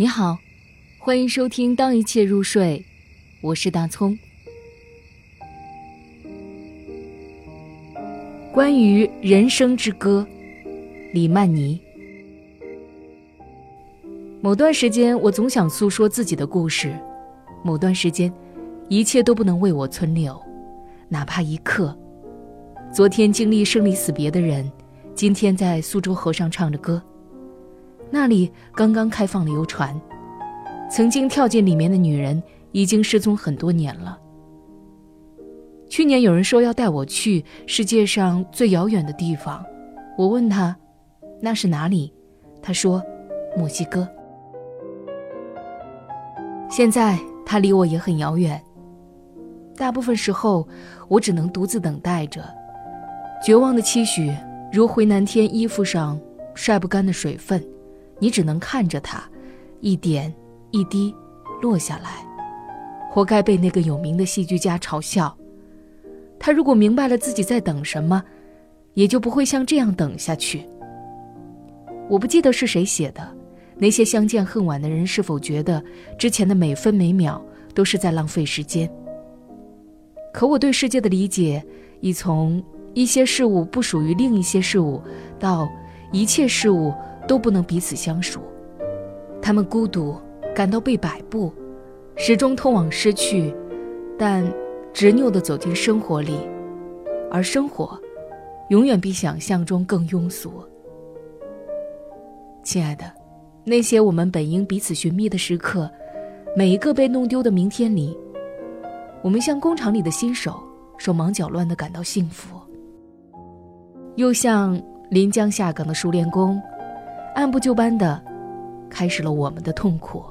你好，欢迎收听《当一切入睡》，我是大葱。关于人生之歌，李曼妮。某段时间，我总想诉说自己的故事；某段时间，一切都不能为我存留，哪怕一刻。昨天经历生离死别的人，今天在苏州河上唱着歌。那里刚刚开放了游船，曾经跳进里面的女人已经失踪很多年了。去年有人说要带我去世界上最遥远的地方，我问他那是哪里，他说墨西哥。现在他离我也很遥远，大部分时候我只能独自等待着，绝望的期许如回南天衣服上晒不干的水分。你只能看着它，一点一滴落下来，活该被那个有名的戏剧家嘲笑。他如果明白了自己在等什么，也就不会像这样等下去。我不记得是谁写的，那些相见恨晚的人是否觉得之前的每分每秒都是在浪费时间？可我对世界的理解，已从一些事物不属于另一些事物，到一切事物。都不能彼此相熟，他们孤独，感到被摆布，始终通往失去，但执拗地走进生活里，而生活，永远比想象中更庸俗。亲爱的，那些我们本应彼此寻觅的时刻，每一个被弄丢的明天里，我们像工厂里的新手，手忙脚乱地感到幸福，又像临江下岗的熟练工。按部就班的，开始了我们的痛苦。